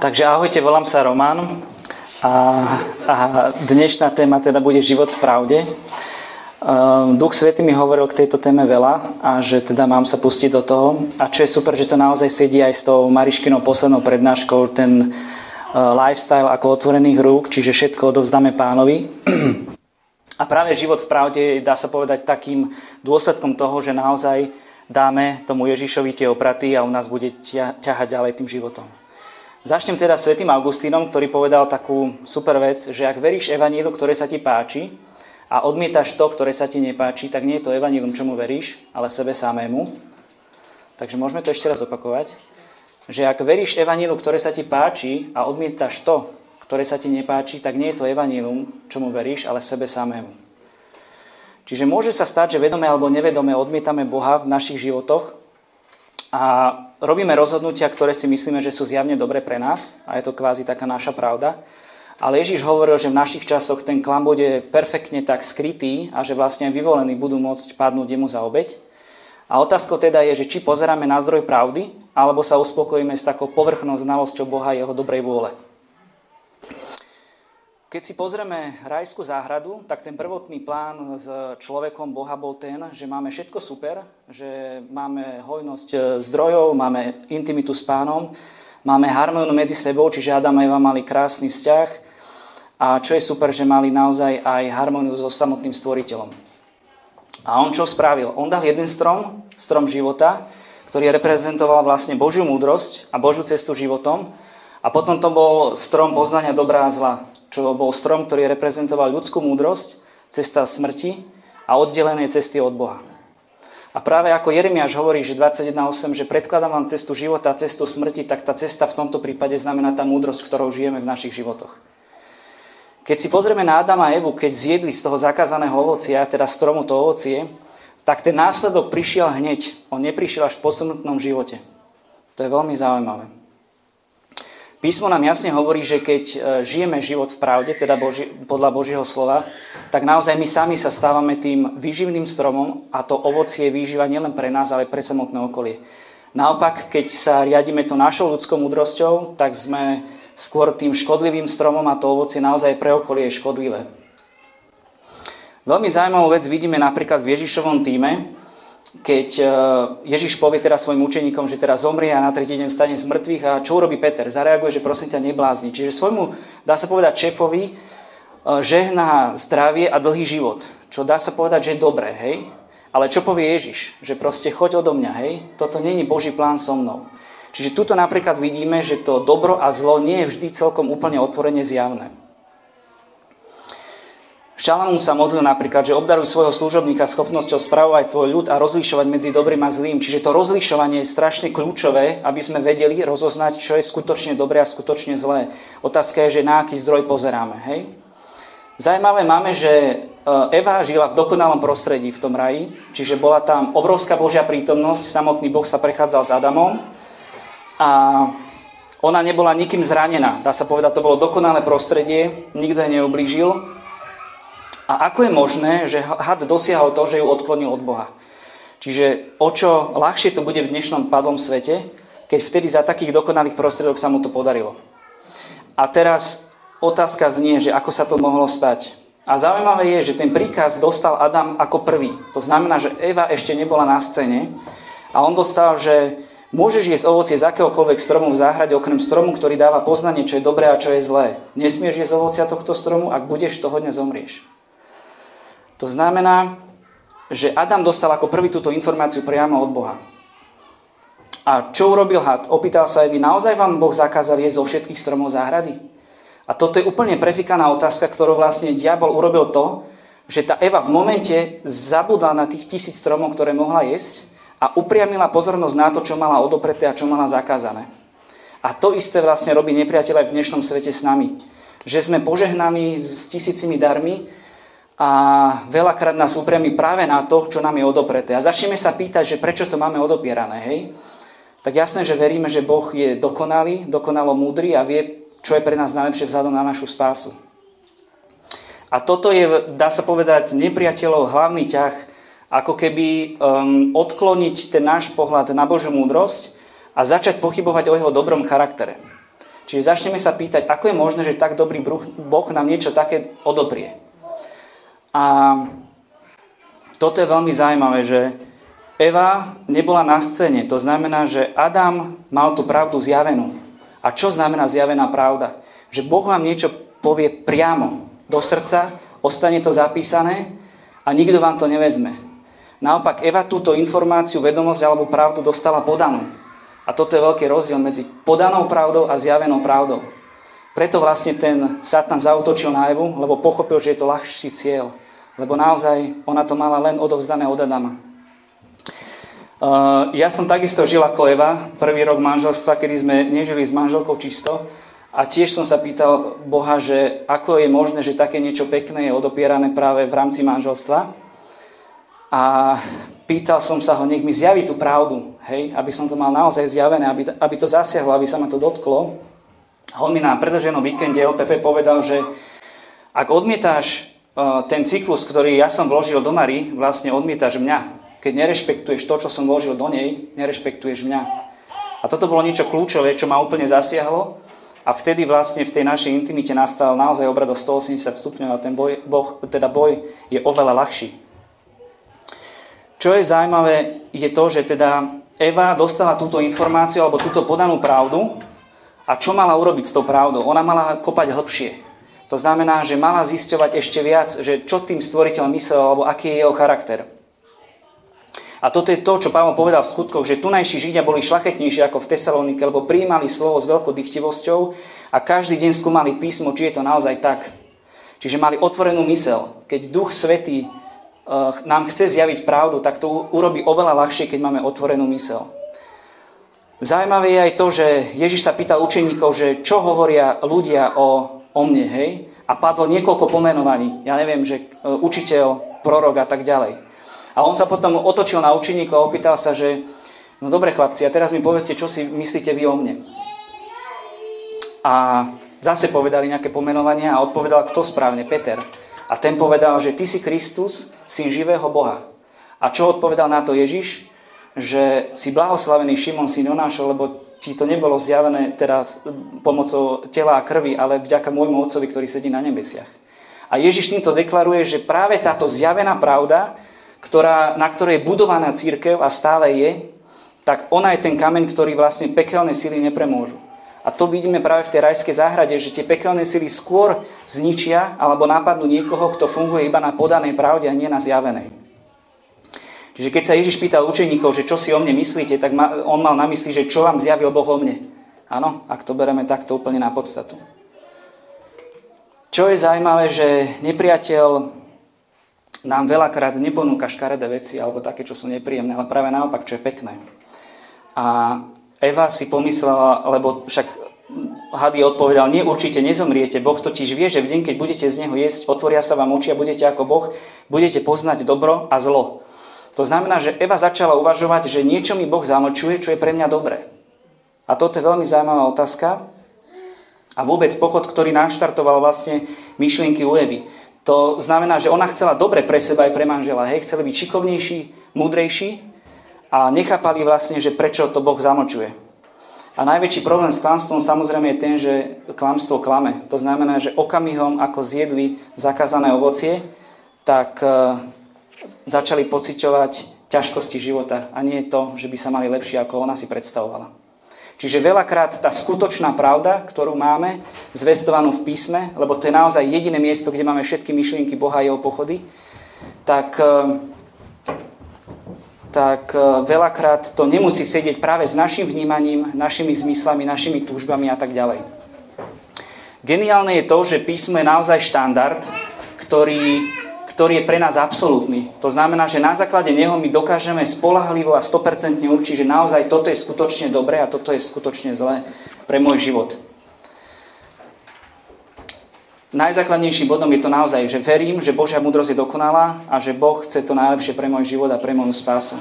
Takže ahojte, volám sa Roman a, a dnešná téma teda bude život v pravde. Ehm, Duch Svety mi hovoril k tejto téme veľa a že teda mám sa pustiť do toho. A čo je super, že to naozaj sedí aj s tou Mariškinou poslednou prednáškou, ten e, lifestyle ako otvorených rúk, čiže všetko odovzdáme pánovi. A práve život v pravde dá sa povedať takým dôsledkom toho, že naozaj dáme tomu Ježišovi tie opraty a u nás bude ťahať ďalej tým životom. Začnem teda svätým Augustínom, ktorý povedal takú super vec, že ak veríš evanílu, ktoré sa ti páči a odmietaš to, ktoré sa ti nepáči, tak nie je to evanílum, čomu veríš, ale sebe samému. Takže môžeme to ešte raz opakovať. Že ak veríš evanílu, ktoré sa ti páči a odmietaš to, ktoré sa ti nepáči, tak nie je to evanílum, čomu veríš, ale sebe samému. Čiže môže sa stať, že vedome alebo nevedome odmietame Boha v našich životoch a robíme rozhodnutia, ktoré si myslíme, že sú zjavne dobre pre nás a je to kvázi taká naša pravda. Ale Ježiš hovoril, že v našich časoch ten klam bude perfektne tak skrytý a že vlastne vyvolení budú môcť padnúť jemu za obeď. A otázkou teda je, že či pozeráme na zdroj pravdy, alebo sa uspokojíme s takou povrchnou znalosťou Boha a jeho dobrej vôle. Keď si pozrieme rajskú záhradu, tak ten prvotný plán s človekom Boha bol ten, že máme všetko super, že máme hojnosť e, zdrojov, máme intimitu s pánom, máme harmóniu medzi sebou, čiže Adam a Eva mali krásny vzťah a čo je super, že mali naozaj aj harmóniu so samotným stvoriteľom. A on čo spravil? On dal jeden strom, strom života, ktorý reprezentoval vlastne Božiu múdrosť a Božiu cestu životom a potom to bol strom poznania dobrá a zla čo bol strom, ktorý reprezentoval ľudskú múdrosť, cesta smrti a oddelené cesty od Boha. A práve ako Jeremiáš hovorí, že 21.8, že predkladám vám cestu života, cestu smrti, tak tá cesta v tomto prípade znamená tá múdrosť, ktorou žijeme v našich životoch. Keď si pozrieme na Adama a Evu, keď zjedli z toho zakázaného ovocia, teda stromu to ovocie, tak ten následok prišiel hneď. On neprišiel až v posunutnom živote. To je veľmi zaujímavé. Písmo nám jasne hovorí, že keď e, žijeme život v pravde, teda Boži, podľa Božieho slova, tak naozaj my sami sa stávame tým výživným stromom a to ovocie výživa nielen pre nás, ale pre samotné okolie. Naopak, keď sa riadíme to našou ľudskou múdrosťou, tak sme skôr tým škodlivým stromom a to ovocie naozaj pre okolie je škodlivé. Veľmi zaujímavú vec vidíme napríklad v Ježišovom týme, keď e, Ježiš povie teraz svojim učeníkom, že teraz zomrie a na tretí deň stane z mŕtvych a čo urobí Peter? Zareaguje, že prosím ťa neblázni. Čiže svojmu, dá sa povedať, šéfovi e, žehná zdravie a dlhý život. Čo dá sa povedať, že je dobré, hej? Ale čo povie Ježiš? Že proste choď odo mňa, hej? Toto není Boží plán so mnou. Čiže tuto napríklad vidíme, že to dobro a zlo nie je vždy celkom úplne otvorene zjavné. Šalamún sa modlil napríklad, že obdaruj svojho služobníka schopnosťou spravovať tvoj ľud a rozlišovať medzi dobrým a zlým. Čiže to rozlišovanie je strašne kľúčové, aby sme vedeli rozoznať, čo je skutočne dobré a skutočne zlé. Otázka je, že na aký zdroj pozeráme. Hej? Zajímavé máme, že e, Eva žila v dokonalom prostredí v tom raji, čiže bola tam obrovská Božia prítomnosť, samotný Boh sa prechádzal s Adamom a ona nebola nikým zranená. Dá sa povedať, to bolo dokonalé prostredie, nikto jej neublížil a ako je možné, že had dosiahol to, že ju odklonil od Boha? Čiže o čo ľahšie to bude v dnešnom padlom svete, keď vtedy za takých dokonalých prostriedok sa mu to podarilo. A teraz otázka znie, že ako sa to mohlo stať. A zaujímavé je, že ten príkaz dostal Adam ako prvý. To znamená, že Eva ešte nebola na scéne a on dostal, že môžeš jesť ovocie z akéhokoľvek stromu v záhrade, okrem stromu, ktorý dáva poznanie, čo je dobré a čo je zlé. Nesmieš jesť ovocia tohto stromu, ak budeš, toho dňa zomrieš. To znamená, že Adam dostal ako prvý túto informáciu priamo od Boha. A čo urobil had? Opýtal sa vy naozaj vám Boh zakázal jesť zo všetkých stromov záhrady? A toto je úplne prefikaná otázka, ktorou vlastne diabol urobil to, že tá Eva v momente zabudla na tých tisíc stromov, ktoré mohla jesť a upriamila pozornosť na to, čo mala odopreté a čo mala zakázané. A to isté vlastne robí nepriateľ aj v dnešnom svete s nami. Že sme požehnaní s tisícimi darmi, a veľakrát nás upriami práve na to, čo nám je odopreté. A začneme sa pýtať, že prečo to máme odopierané, hej? Tak jasné, že veríme, že Boh je dokonalý, dokonalo múdry a vie, čo je pre nás najlepšie vzhľadom na našu spásu. A toto je, dá sa povedať, nepriateľov hlavný ťah, ako keby um, odkloniť ten náš pohľad na Božiu múdrosť a začať pochybovať o jeho dobrom charaktere. Čiže začneme sa pýtať, ako je možné, že tak dobrý Boh nám niečo také odoprie. A toto je veľmi zaujímavé, že Eva nebola na scéne. To znamená, že Adam mal tú pravdu zjavenú. A čo znamená zjavená pravda? Že Boh vám niečo povie priamo do srdca, ostane to zapísané a nikto vám to nevezme. Naopak Eva túto informáciu, vedomosť alebo pravdu dostala podanú. A toto je veľký rozdiel medzi podanou pravdou a zjavenou pravdou. Preto vlastne ten Satan zautočil na Evu, lebo pochopil, že je to ľahší cieľ. Lebo naozaj ona to mala len odovzdané od Adama. Uh, ja som takisto žil ako Eva, prvý rok manželstva, kedy sme nežili s manželkou čisto. A tiež som sa pýtal Boha, že ako je možné, že také niečo pekné je odopierané práve v rámci manželstva. A pýtal som sa ho, nech mi zjaví tú pravdu, hej, aby som to mal naozaj zjavené, aby, aby to zasiahlo, aby sa ma to dotklo. On mi na predlženom víkende LPP povedal, že ak odmietáš uh, ten cyklus, ktorý ja som vložil do Mary, vlastne odmietaš mňa. Keď nerešpektuješ to, čo som vložil do nej, nerešpektuješ mňa. A toto bolo niečo kľúčové, čo ma úplne zasiahlo. A vtedy vlastne v tej našej intimite nastal naozaj obrad o 180 stupňov a ten boj, boh, teda boj je oveľa ľahší. Čo je zaujímavé, je to, že teda Eva dostala túto informáciu alebo túto podanú pravdu a čo mala urobiť s tou pravdou? Ona mala kopať hlbšie. To znamená, že mala zisťovať ešte viac, že čo tým stvoriteľ myslel alebo aký je jeho charakter. A toto je to, čo Pavol povedal v skutkoch, že tunajší Židia boli šlachetnejší ako v Tesalonike, lebo prijímali slovo s veľkou dychtivosťou a každý deň skúmali písmo, či je to naozaj tak. Čiže mali otvorenú mysel. Keď Duch Svetý Eh, nám chce zjaviť pravdu, tak to urobí oveľa ľahšie, keď máme otvorenú mysel. Zaujímavé je aj to, že Ježiš sa pýtal učeníkov, že čo hovoria ľudia o, o mne, hej? A padlo niekoľko pomenovaní. Ja neviem, že eh, učiteľ, prorok a tak ďalej. A on sa potom otočil na učeníkov a opýtal sa, že no dobre chlapci, a teraz mi povedzte, čo si myslíte vy o mne. A zase povedali nejaké pomenovania a odpovedal, kto správne, Peter. A ten povedal, že ty si Kristus, syn živého Boha. A čo odpovedal na to Ježiš? Že si blahoslavený Šimon, syn Jonášov, lebo ti to nebolo zjavené teda pomocou tela a krvi, ale vďaka môjmu otcovi, ktorý sedí na nebesiach. A Ježiš týmto deklaruje, že práve táto zjavená pravda, ktorá, na ktorej je budovaná církev a stále je, tak ona je ten kameň, ktorý vlastne pekelné sily nepremôžu. A to vidíme práve v tej rajskej záhrade, že tie pekelné sily skôr zničia alebo nápadnú niekoho, kto funguje iba na podanej pravde a nie na zjavenej. Čiže keď sa Ježiš pýtal učeníkov, že čo si o mne myslíte, tak on mal na mysli, že čo vám zjavil Boh o mne. Áno, ak to bereme takto úplne na podstatu. Čo je zaujímavé, že nepriateľ nám veľakrát neponúka škaredé veci alebo také, čo sú nepríjemné, ale práve naopak, čo je pekné. A Eva si pomyslela, lebo však Hady odpovedal, nie, určite nezomriete. Boh totiž vie, že v deň, keď budete z neho jesť, otvoria sa vám oči a budete ako Boh, budete poznať dobro a zlo. To znamená, že Eva začala uvažovať, že niečo mi Boh zamlčuje, čo je pre mňa dobré. A toto je veľmi zaujímavá otázka. A vôbec pochod, ktorý naštartoval vlastne myšlienky u Evy. To znamená, že ona chcela dobre pre seba aj pre manžela. Hej, chcela byť šikovnejší, múdrejší, a nechápali vlastne, že prečo to Boh zamlčuje. A najväčší problém s klamstvom samozrejme je ten, že klamstvo klame. To znamená, že okamihom, ako zjedli zakázané ovocie, tak e, začali pociťovať ťažkosti života a nie to, že by sa mali lepšie, ako ona si predstavovala. Čiže veľakrát tá skutočná pravda, ktorú máme, zvestovanú v písme, lebo to je naozaj jediné miesto, kde máme všetky myšlienky Boha a jeho pochody, tak e, tak e, veľakrát to nemusí sedieť práve s našim vnímaním, našimi zmyslami, našimi túžbami a tak ďalej. Geniálne je to, že písmo je naozaj štandard, ktorý, ktorý je pre nás absolútny. To znamená, že na základe neho my dokážeme spolahlivo a 100% určiť, že naozaj toto je skutočne dobré a toto je skutočne zlé pre môj život najzákladnejším bodom je to naozaj, že verím, že Božia múdrosť je dokonalá a že Boh chce to najlepšie pre môj život a pre moju spásu.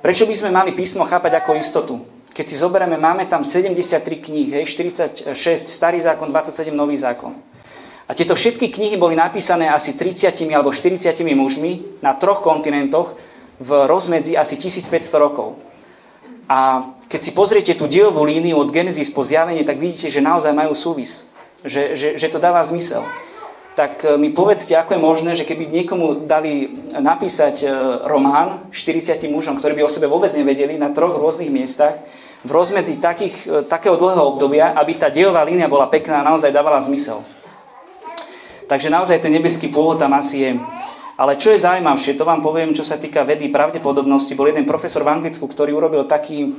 Prečo by sme mali písmo chápať ako istotu? Keď si zoberieme, máme tam 73 kníh, hej, 46 starý zákon, 27 nový zákon. A tieto všetky knihy boli napísané asi 30 alebo 40 mužmi na troch kontinentoch v rozmedzi asi 1500 rokov. A keď si pozriete tú diovú líniu od Genesis po zjavenie, tak vidíte, že naozaj majú súvis. Že, že, že to dáva zmysel. Tak e, mi povedzte, ako je možné, že keby niekomu dali napísať e, román 40 mužom, ktorí by o sebe vôbec nevedeli, na troch rôznych miestach, v rozmedzi takých, e, takého dlhého obdobia, aby tá dejová línia bola pekná a naozaj dávala zmysel. Takže naozaj ten nebeský pôvod tam asi je. Ale čo je zaujímavšie, to vám poviem, čo sa týka vedy pravdepodobnosti. Bol jeden profesor v Anglicku, ktorý urobil taký,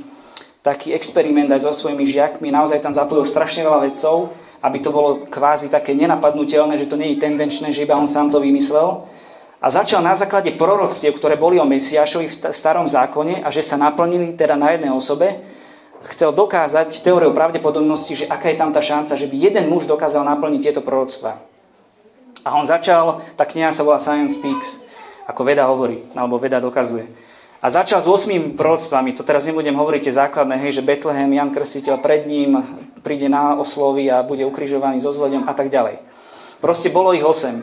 taký experiment aj so svojimi žiakmi. Naozaj tam zapojil strašne veľa vedcov, aby to bolo kvázi také nenapadnutelné, že to nie je tendenčné, že iba on sám to vymyslel. A začal na základe proroctiev, ktoré boli o Mesiašovi v starom zákone a že sa naplnili teda na jednej osobe, chcel dokázať teóriou pravdepodobnosti, že aká je tam tá šanca, že by jeden muž dokázal naplniť tieto proroctvá. A on začal, tá kniha sa volá Science Speaks, ako veda hovorí, alebo veda dokazuje. A začal s 8 prorodstvami, to teraz nebudem hovoriť tie základné, hej, že Betlehem, Jan Krstiteľ pred ním príde na oslovy a bude ukrižovaný so zledom a tak ďalej. Proste bolo ich 8.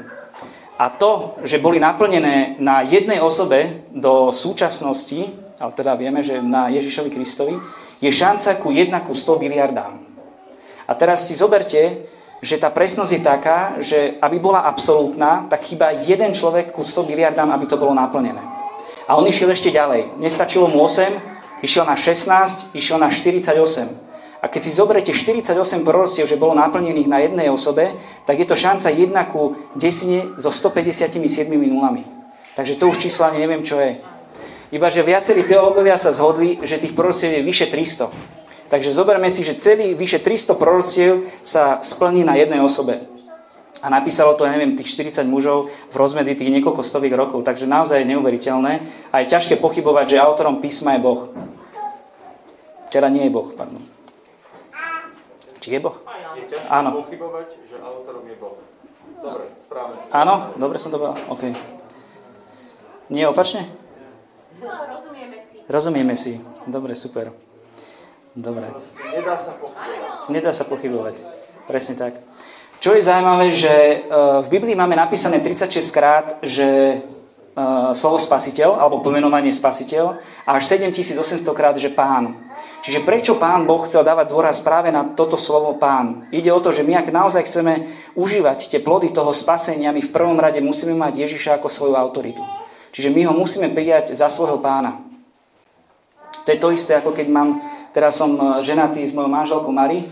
A to, že boli naplnené na jednej osobe do súčasnosti, ale teda vieme, že na Ježišovi Kristovi, je šanca ku 1 ku 100 miliardám. A teraz si zoberte, že tá presnosť je taká, že aby bola absolútna, tak chýba jeden človek ku 100 miliardám, aby to bolo naplnené. A on išiel ešte ďalej. Nestačilo mu 8, išiel na 16, išiel na 48. A keď si zoberiete 48 proroctiev, že bolo naplnených na jednej osobe, tak je to šanca 1 ku desine so 157 nulami. Takže to už číslo ani neviem, čo je. Iba, že viacerí teológovia sa zhodli, že tých proroctiev je vyše 300. Takže zoberme si, že celý vyše 300 prorociev sa splní na jednej osobe. A napísalo to, ja neviem, tých 40 mužov v rozmedzi tých niekoľko stoviek rokov. Takže naozaj je neuveriteľné a je ťažké pochybovať, že autorom písma je Boh. Teda nie je Boh, pardon. Či je Boh? Je ťažké Áno. pochybovať, že autorom je Boh. Dobre, správne. Áno, dobre som to povedal. OK. Nie opačne? No, rozumieme si. Rozumieme si. Dobre, super. Dobre. Nedá sa pochybovať. Nedá sa pochybovať. Presne tak. Čo je zaujímavé, že e, v Biblii máme napísané 36 krát, že e, slovo spasiteľ, alebo pomenovanie spasiteľ, a až 7800 krát, že pán. Čiže prečo pán Boh chcel dávať dôraz práve na toto slovo pán? Ide o to, že my ak naozaj chceme užívať tie plody toho spasenia, my v prvom rade musíme mať Ježiša ako svoju autoritu. Čiže my ho musíme prijať za svojho pána. To je to isté, ako keď mám Teraz som e, ženatý s mojou manželkou Mari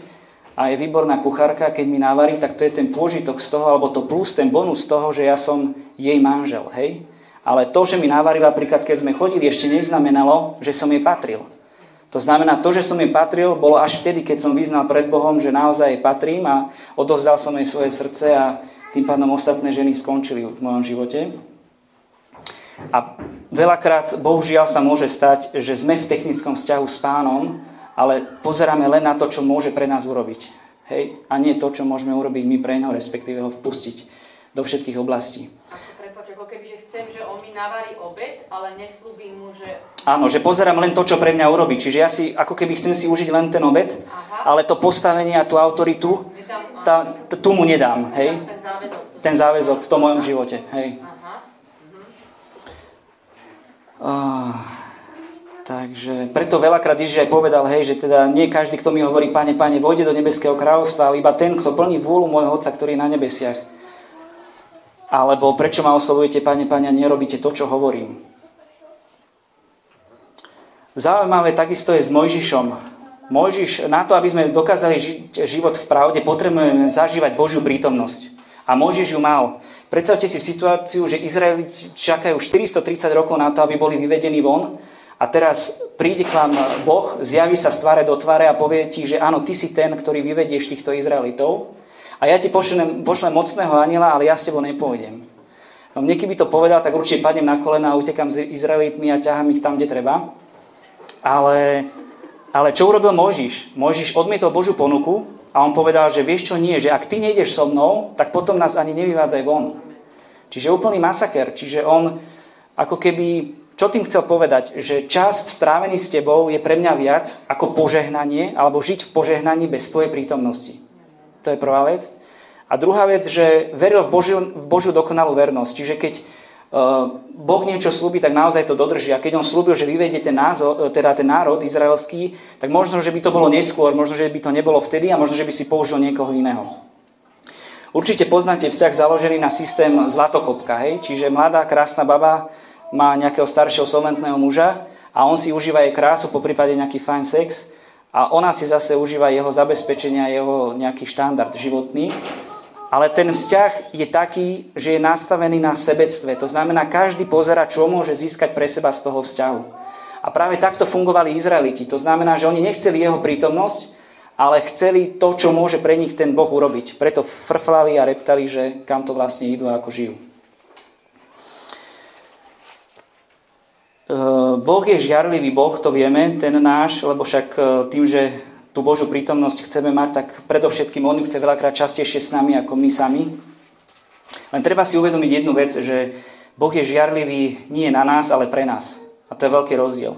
a je výborná kuchárka, keď mi navarí, tak to je ten pôžitok z toho, alebo to plus, ten bonus z toho, že ja som jej manžel, hej? Ale to, že mi navarila, napríklad keď sme chodili, ešte neznamenalo, že som jej patril. To znamená, to, že som jej patril, bolo až vtedy, keď som vyznal pred Bohom, že naozaj jej patrím a odovzdal som jej svoje srdce a tým pádom ostatné ženy skončili v mojom živote. A veľakrát, bohužiaľ, sa môže stať, že sme v technickom vzťahu s pánom, ale pozeráme len na to, čo môže pre nás urobiť. Hej? A nie to, čo môžeme urobiť my pre neho, respektíve ho vpustiť do všetkých oblastí. Prepač, ako keby, že chcem, že on mi navarí obed, ale neslúbim mu, že... Áno, že pozerám len to, čo pre mňa urobí. Čiže ja si, ako keby chcem si užiť len ten obed, Aha. ale to postavenie a tú autoritu, tá, tu mu nedám. Hej? Ten záväzok. Ten záväzok v tom mojom živote. Hej? Aha. Oh, takže preto veľakrát Ježiš aj povedal, hej, že teda nie každý, kto mi hovorí, pane, pane, vojde do nebeského kráľovstva, ale iba ten, kto plní vôľu môjho Otca, ktorý je na nebesiach. Alebo prečo ma oslovujete, pane, pane, a nerobíte to, čo hovorím. Zaujímavé takisto je s Mojžišom. Mojžiš, na to, aby sme dokázali žiť život v pravde, potrebujeme zažívať Božiu prítomnosť. A Mojžiš ju mal. Predstavte si situáciu, že Izraeliti čakajú 430 rokov na to, aby boli vyvedení von a teraz príde k vám Boh, zjaví sa z tváre do tváre a povie ti, že áno, ty si ten, ktorý vyvedieš týchto Izraelitov a ja ti pošlem, pošlem mocného aniela, ale ja s tebou nepôjdem. No mne keby to povedal, tak určite padnem na kolena a utekám s Izraelitmi a ťahám ich tam, kde treba. Ale, ale čo urobil Mojžiš? Mojžiš odmietol Božiu ponuku a on povedal, že vieš čo nie, že ak ty nejdeš so mnou, tak potom nás ani nevyvádzaj von. Čiže úplný masaker. Čiže on ako keby, čo tým chcel povedať? Že čas strávený s tebou je pre mňa viac ako požehnanie, alebo žiť v požehnaní bez tvojej prítomnosti. To je prvá vec. A druhá vec, že veril v Božiu, v Božiu dokonalú vernosť. Čiže keď Boh niečo slúbi, tak naozaj to dodrží. A keď on slúbil, že vyvedie ten, názor, teda ten národ izraelský, tak možno, že by to bolo neskôr, možno, že by to nebolo vtedy a možno, že by si použil niekoho iného. Určite poznáte vzťah založený na systém zlatokopka, hej? Čiže mladá, krásna baba má nejakého staršieho solventného muža a on si užíva jej krásu, po prípade nejaký fajn sex a ona si zase užíva jeho zabezpečenia, jeho nejaký štandard životný. Ale ten vzťah je taký, že je nastavený na sebectve. To znamená, každý pozera, čo môže získať pre seba z toho vzťahu. A práve takto fungovali Izraeliti. To znamená, že oni nechceli jeho prítomnosť, ale chceli to, čo môže pre nich ten Boh urobiť. Preto frflali a reptali, že kam to vlastne idú a ako žijú. Boh je žiarlivý Boh, to vieme, ten náš, lebo však e, tým, že tú Božiu prítomnosť chceme mať, tak predovšetkým On chce veľakrát častejšie s nami ako my sami. Len treba si uvedomiť jednu vec, že Boh je žiarlivý nie na nás, ale pre nás. A to je veľký rozdiel.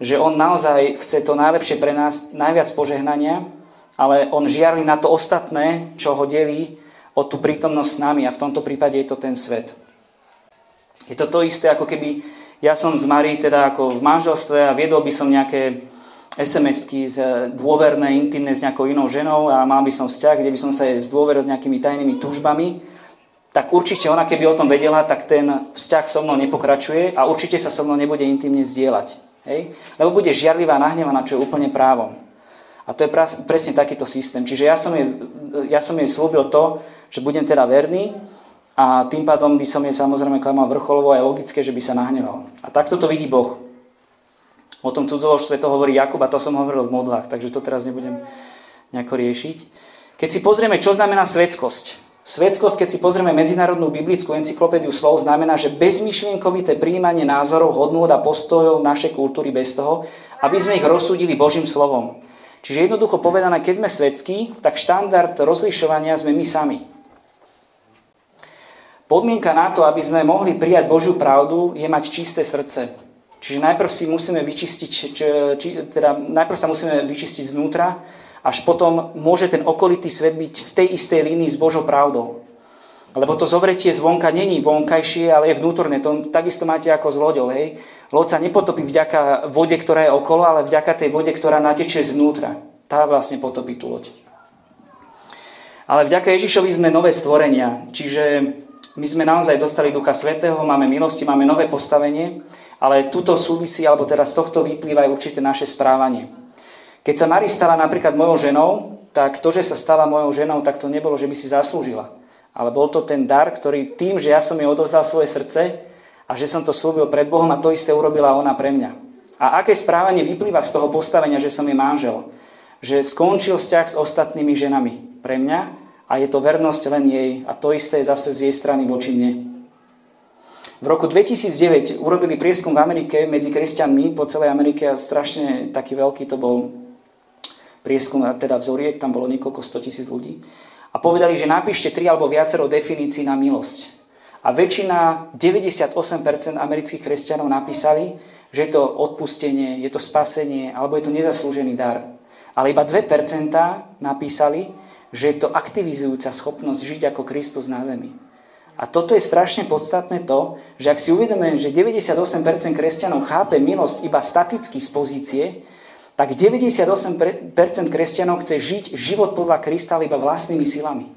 Že On naozaj chce to najlepšie pre nás, najviac požehnania, ale On žiarli na to ostatné, čo ho delí od tú prítomnosť s nami a v tomto prípade je to ten svet. Je to to isté, ako keby ja som s Marí teda ako v manželstve a viedol by som nejaké SMS-ky z dôverné, intimné s nejakou inou ženou a mal by som vzťah, kde by som sa zdôveril s nejakými tajnými túžbami, tak určite ona, keby o tom vedela, tak ten vzťah so mnou nepokračuje a určite sa so mnou nebude intimne zdieľať. Hej? Lebo bude žiarlivá, nahnevaná, čo je úplne právom. A to je presne takýto systém. Čiže ja som, jej, ja som jej slúbil to, že budem teda verný a tým pádom by som jej samozrejme klamal vrcholovo a je logické, že by sa nahneval. A takto to vidí Boh. O tom cudzoložstve to hovorí Jakub a to som hovoril v modlách, takže to teraz nebudem nejako riešiť. Keď si pozrieme, čo znamená svetskosť. Svetskosť, keď si pozrieme medzinárodnú biblickú encyklopédiu slov, znamená, že bezmyšlienkovité príjmanie názorov, hodnôt a postojov našej kultúry bez toho, aby sme ich rozsúdili Božím slovom. Čiže jednoducho povedané, keď sme svetskí, tak štandard rozlišovania sme my sami. Podmienka na to, aby sme mohli prijať Božiu pravdu, je mať čisté srdce. Čiže najprv si musíme vyčistiť, či, či, teda najprv sa musíme vyčistiť znútra, až potom môže ten okolitý svet byť v tej istej línii s Božou pravdou. Lebo to zovretie zvonka není vonkajšie, ale je vnútorné. To takisto máte ako s loďou. Hej? Loď sa nepotopí vďaka vode, ktorá je okolo, ale vďaka tej vode, ktorá natečie zvnútra. Tá vlastne potopí tú loď. Ale vďaka Ježišovi sme nové stvorenia. Čiže my sme naozaj dostali Ducha Svetého, máme milosti, máme nové postavenie ale tuto súvisí, alebo teraz z tohto vyplýva aj určité naše správanie. Keď sa Mari stala napríklad mojou ženou, tak to, že sa stala mojou ženou, tak to nebolo, že by si zaslúžila. Ale bol to ten dar, ktorý tým, že ja som jej odovzdal svoje srdce a že som to slúbil pred Bohom a to isté urobila ona pre mňa. A aké správanie vyplýva z toho postavenia, že som jej manžel? Že skončil vzťah s ostatnými ženami pre mňa a je to vernosť len jej a to isté je zase z jej strany voči mne. V roku 2009 urobili prieskum v Amerike medzi kresťanmi po celej Amerike a strašne taký veľký to bol prieskum, teda vzoriek, tam bolo niekoľko 100 tisíc ľudí. A povedali, že napíšte tri alebo viacero definícií na milosť. A väčšina, 98% amerických kresťanov napísali, že je to odpustenie, je to spasenie, alebo je to nezaslúžený dar. Ale iba 2% napísali, že je to aktivizujúca schopnosť žiť ako Kristus na zemi. A toto je strašne podstatné to, že ak si uvedomíme, že 98% kresťanov chápe milosť iba staticky z pozície, tak 98% kresťanov chce žiť život podľa Krista iba vlastnými silami.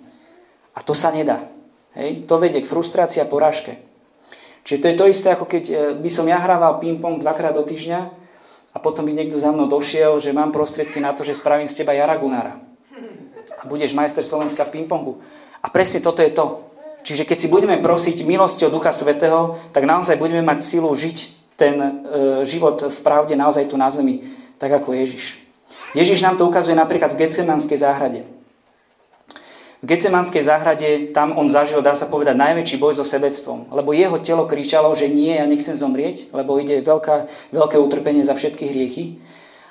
A to sa nedá. Hej? To vedie k frustrácii a porážke. Čiže to je to isté, ako keď e, by som ja hrával ping-pong dvakrát do týždňa a potom by niekto za mnou došiel, že mám prostriedky na to, že spravím z teba Jaragunára. A budeš majster Slovenska v ping-pongu. A presne toto je to. Čiže keď si budeme prosiť milosti od Ducha Svetého, tak naozaj budeme mať silu žiť ten e, život v pravde naozaj tu na zemi, tak ako Ježiš. Ježiš nám to ukazuje napríklad v Getsemanskej záhrade. V Getsemanskej záhrade tam on zažil, dá sa povedať, najväčší boj so sebectvom. Lebo jeho telo kričalo, že nie, ja nechcem zomrieť, lebo ide veľká, veľké utrpenie za všetky hriechy.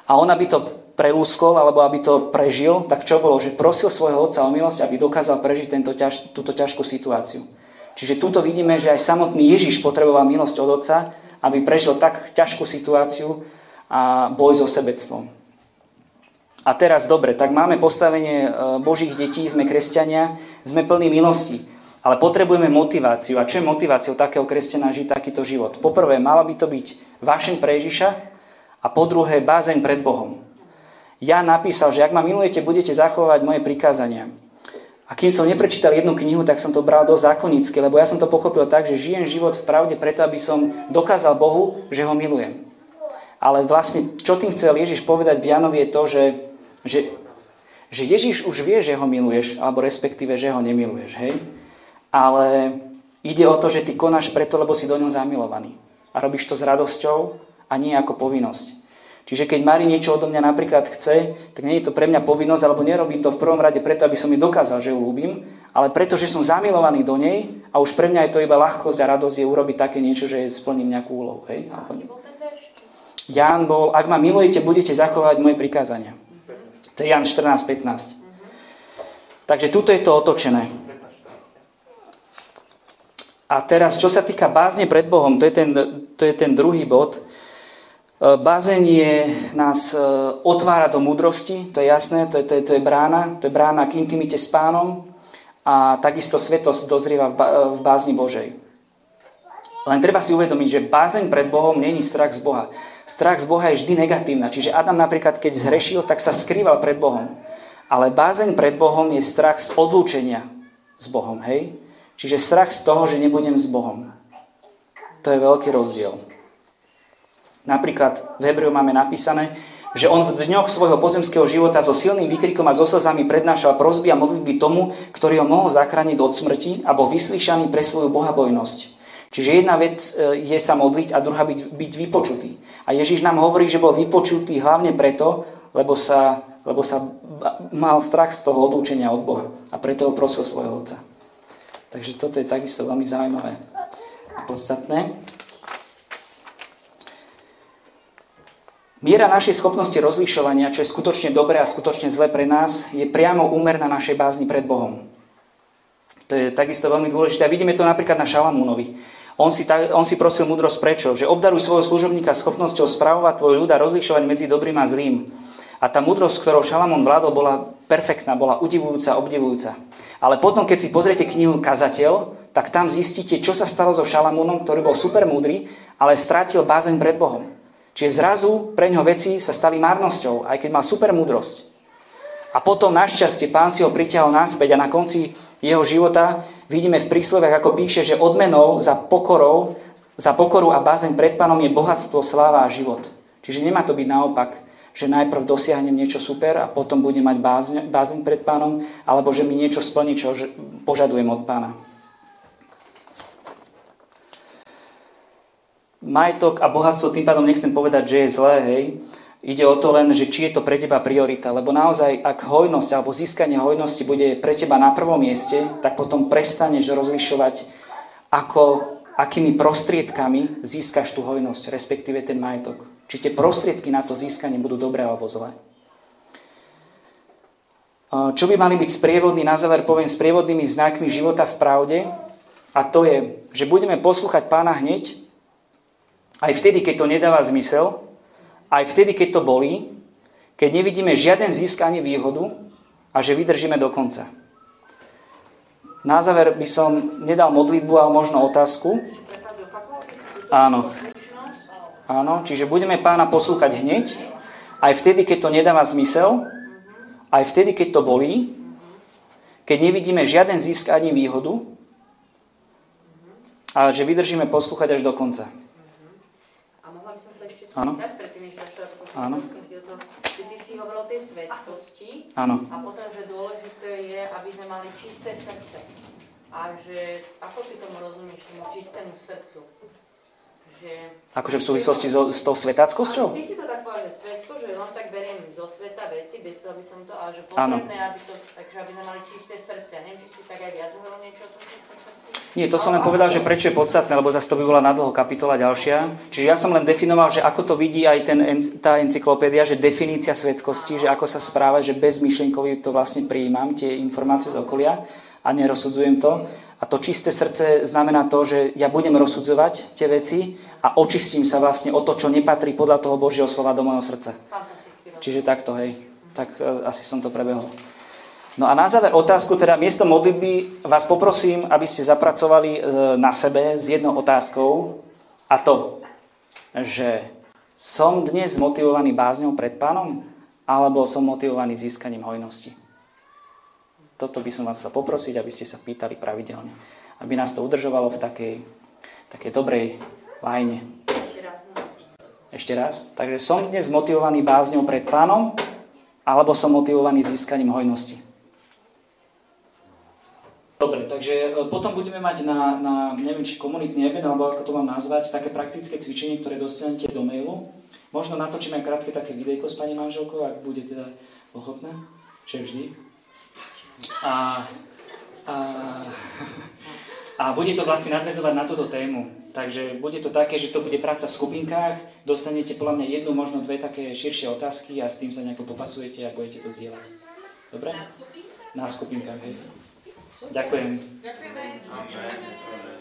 A on, aby to prelúskol, alebo aby to prežil, tak čo bolo? Že prosil svojho otca o milosť, aby dokázal prežiť tento ťaž, túto ťažkú situáciu. Čiže tuto vidíme, že aj samotný Ježiš potreboval milosť od otca, aby prežil tak ťažkú situáciu a boj so sebectvom. A teraz dobre, tak máme postavenie e, Božích detí, sme kresťania, sme plní milosti. Ale potrebujeme motiváciu. A čo je motiváciou takého kresťana žiť takýto život? Poprvé, mala by to byť vášeň pre Ježiša a po druhé, bázeň pred Bohom. Ja napísal, že ak ma milujete, budete zachovať moje prikázania. A kým som neprečítal jednu knihu, tak som to bral do zákonicky, lebo ja som to pochopil tak, že žijem život v pravde preto, aby som dokázal Bohu, že ho milujem. Ale vlastne, čo tým chcel Ježiš povedať v Janovi je to, že, že, že Ježiš už vie, že ho miluješ, alebo respektíve, že ho nemiluješ, hej? Ale ide o to, že ty konáš preto, lebo si do ňoho zamilovaný. A robíš to s radosťou a nie ako povinnosť. Čiže keď Mari niečo odo mňa napríklad chce, tak nie je to pre mňa povinnosť, alebo nerobím to v prvom rade preto, aby som mi dokázal, že ju ľúbim, ale preto, že som zamilovaný do nej a už pre mňa je to iba ľahkosť a radosť je urobiť také niečo, že splním nejakú úlohu. Hej? Ján bol, ak ma milujete, budete zachovať moje prikázania. To je Jan 14.15. Takže tuto je to otočené. A teraz, čo sa týka bázne pred Bohom, to je ten, to je ten druhý bod, E, Bázenie nás e, otvára do múdrosti, to je jasné, to je, to, je, to je brána, to je brána k intimite s pánom a takisto svetosť dozrieva v, v bázni Božej. Len treba si uvedomiť, že bázeň pred Bohom není strach z Boha. Strach z Boha je vždy negatívna. Čiže Adam napríklad, keď zhrešil, tak sa skrýval pred Bohom. Ale bázeň pred Bohom je strach z odlúčenia s Bohom, hej? Čiže strach z toho, že nebudem s Bohom. To je veľký rozdiel. Napríklad v Hebreu máme napísané, že on v dňoch svojho pozemského života so silným výkrikom a so slzami prednášal prosby a modlitby tomu, ktorý ho mohol zachrániť od smrti a bol vyslyšaný pre svoju bohabojnosť. Čiže jedna vec e, je sa modliť a druhá byť, byť vypočutý. A Ježiš nám hovorí, že bol vypočutý hlavne preto, lebo sa, lebo sa mal strach z toho odlúčenia od Boha. A preto ho prosil svojho otca. Takže toto je takisto veľmi zaujímavé a podstatné. Miera našej schopnosti rozlišovania, čo je skutočne dobré a skutočne zlé pre nás, je priamo úmerná našej bázni pred Bohom. To je takisto veľmi dôležité. A vidíme to napríklad na Šalamúnovi. On si, ta, on si prosil múdrosť prečo? Že obdaruj svojho služobníka schopnosťou spravovať tvoj ľud a rozlišovať medzi dobrým a zlým. A tá múdrosť, ktorou Šalamún vládol, bola perfektná, bola udivujúca, obdivujúca. Ale potom, keď si pozriete knihu Kazateľ, tak tam zistíte, čo sa stalo so Šalamúnom, ktorý bol super múdry, ale strátil bázeň pred Bohom. Čiže zrazu pre ňo veci sa stali márnosťou, aj keď mal super múdrosť. A potom našťastie pán si ho priťahol naspäť a na konci jeho života vidíme v prísloviach, ako píše, že odmenou za pokorou, za pokoru a bázeň pred pánom je bohatstvo, sláva a život. Čiže nemá to byť naopak, že najprv dosiahnem niečo super a potom budem mať bázeň, bázeň pred pánom, alebo že mi niečo splní, čo požadujem od pána. Majetok a bohatstvo tým pádom nechcem povedať, že je zlé, hej. Ide o to len, že či je to pre teba priorita. Lebo naozaj, ak hojnosť alebo získanie hojnosti bude pre teba na prvom mieste, tak potom prestaneš rozlišovať, ako, akými prostriedkami získaš tú hojnosť, respektíve ten majetok. Či tie prostriedky na to získanie budú dobré alebo zlé. Čo by mali byť sprievodní, na záver poviem, sprievodnými znakmi života v pravde, a to je, že budeme poslúchať pána hneď, aj vtedy, keď to nedáva zmysel, aj vtedy, keď to bolí, keď nevidíme žiaden zisk ani výhodu a že vydržíme do konca. Na záver by som nedal modlitbu, ale možno otázku. Áno. Áno, čiže budeme pána poslúchať hneď, aj vtedy, keď to nedáva zmysel, aj vtedy, keď to bolí, keď nevidíme žiaden zisk ani výhodu, a že vydržíme poslúchať až do konca. Áno. Áno. Ty si hovoril o tej svetkosti Áno. a potom, že dôležité je, aby sme mali čisté srdce. A že, ako ty tomu rozumieš, tomu čistému srdcu? Že... Akože v súvislosti so, s tou svetáckosťou? Ty si to tak povedal, že svetsko, že len tak beriem zo sveta veci, bez toho, aby som to, ale že potrebné, aby, to, takže aby sme mali čisté srdce. Neviem, či si tak aj viac hovoril niečo o tom? Nie, to som len povedal, že prečo je podstatné, lebo zase to by bola nadlho kapitola ďalšia. Čiže ja som len definoval, že ako to vidí aj ten, tá encyklopédia, že definícia svetskosti, že ako sa správa, že bez myšlienkovi to vlastne prijímam, tie informácie z okolia a nerozsudzujem to. A to čisté srdce znamená to, že ja budem rozsudzovať tie veci a očistím sa vlastne o to, čo nepatrí podľa toho Božieho slova do môjho srdca. Čiže takto, hej. Tak e, asi som to prebehol. No a na záver otázku, teda miesto modlitby vás poprosím, aby ste zapracovali e, na sebe s jednou otázkou a to, že som dnes motivovaný bázňou pred pánom alebo som motivovaný získaním hojnosti. Toto by som vás chcel poprosiť, aby ste sa pýtali pravidelne. Aby nás to udržovalo v takej, takej dobrej lajne. Ešte raz. Takže som dnes motivovaný bázňou pred pánom alebo som motivovaný získaním hojnosti. Dobre, takže e, potom budeme mať na, na neviem, či komunitný event, alebo ako to mám nazvať, také praktické cvičenie, ktoré dostanete do mailu. Možno natočíme krátke také videjko s pani manželkou, ak bude teda ochotná, čo je vždy. A, a, a bude to vlastne nadvezovať na túto tému. Takže bude to také, že to bude práca v skupinkách, dostanete podľa mňa jednu, možno dve také širšie otázky a s tým sa nejako popasujete a budete to zdieľať. Dobre? Na skupinkách, hej. Ďakujem. Ďakujeme.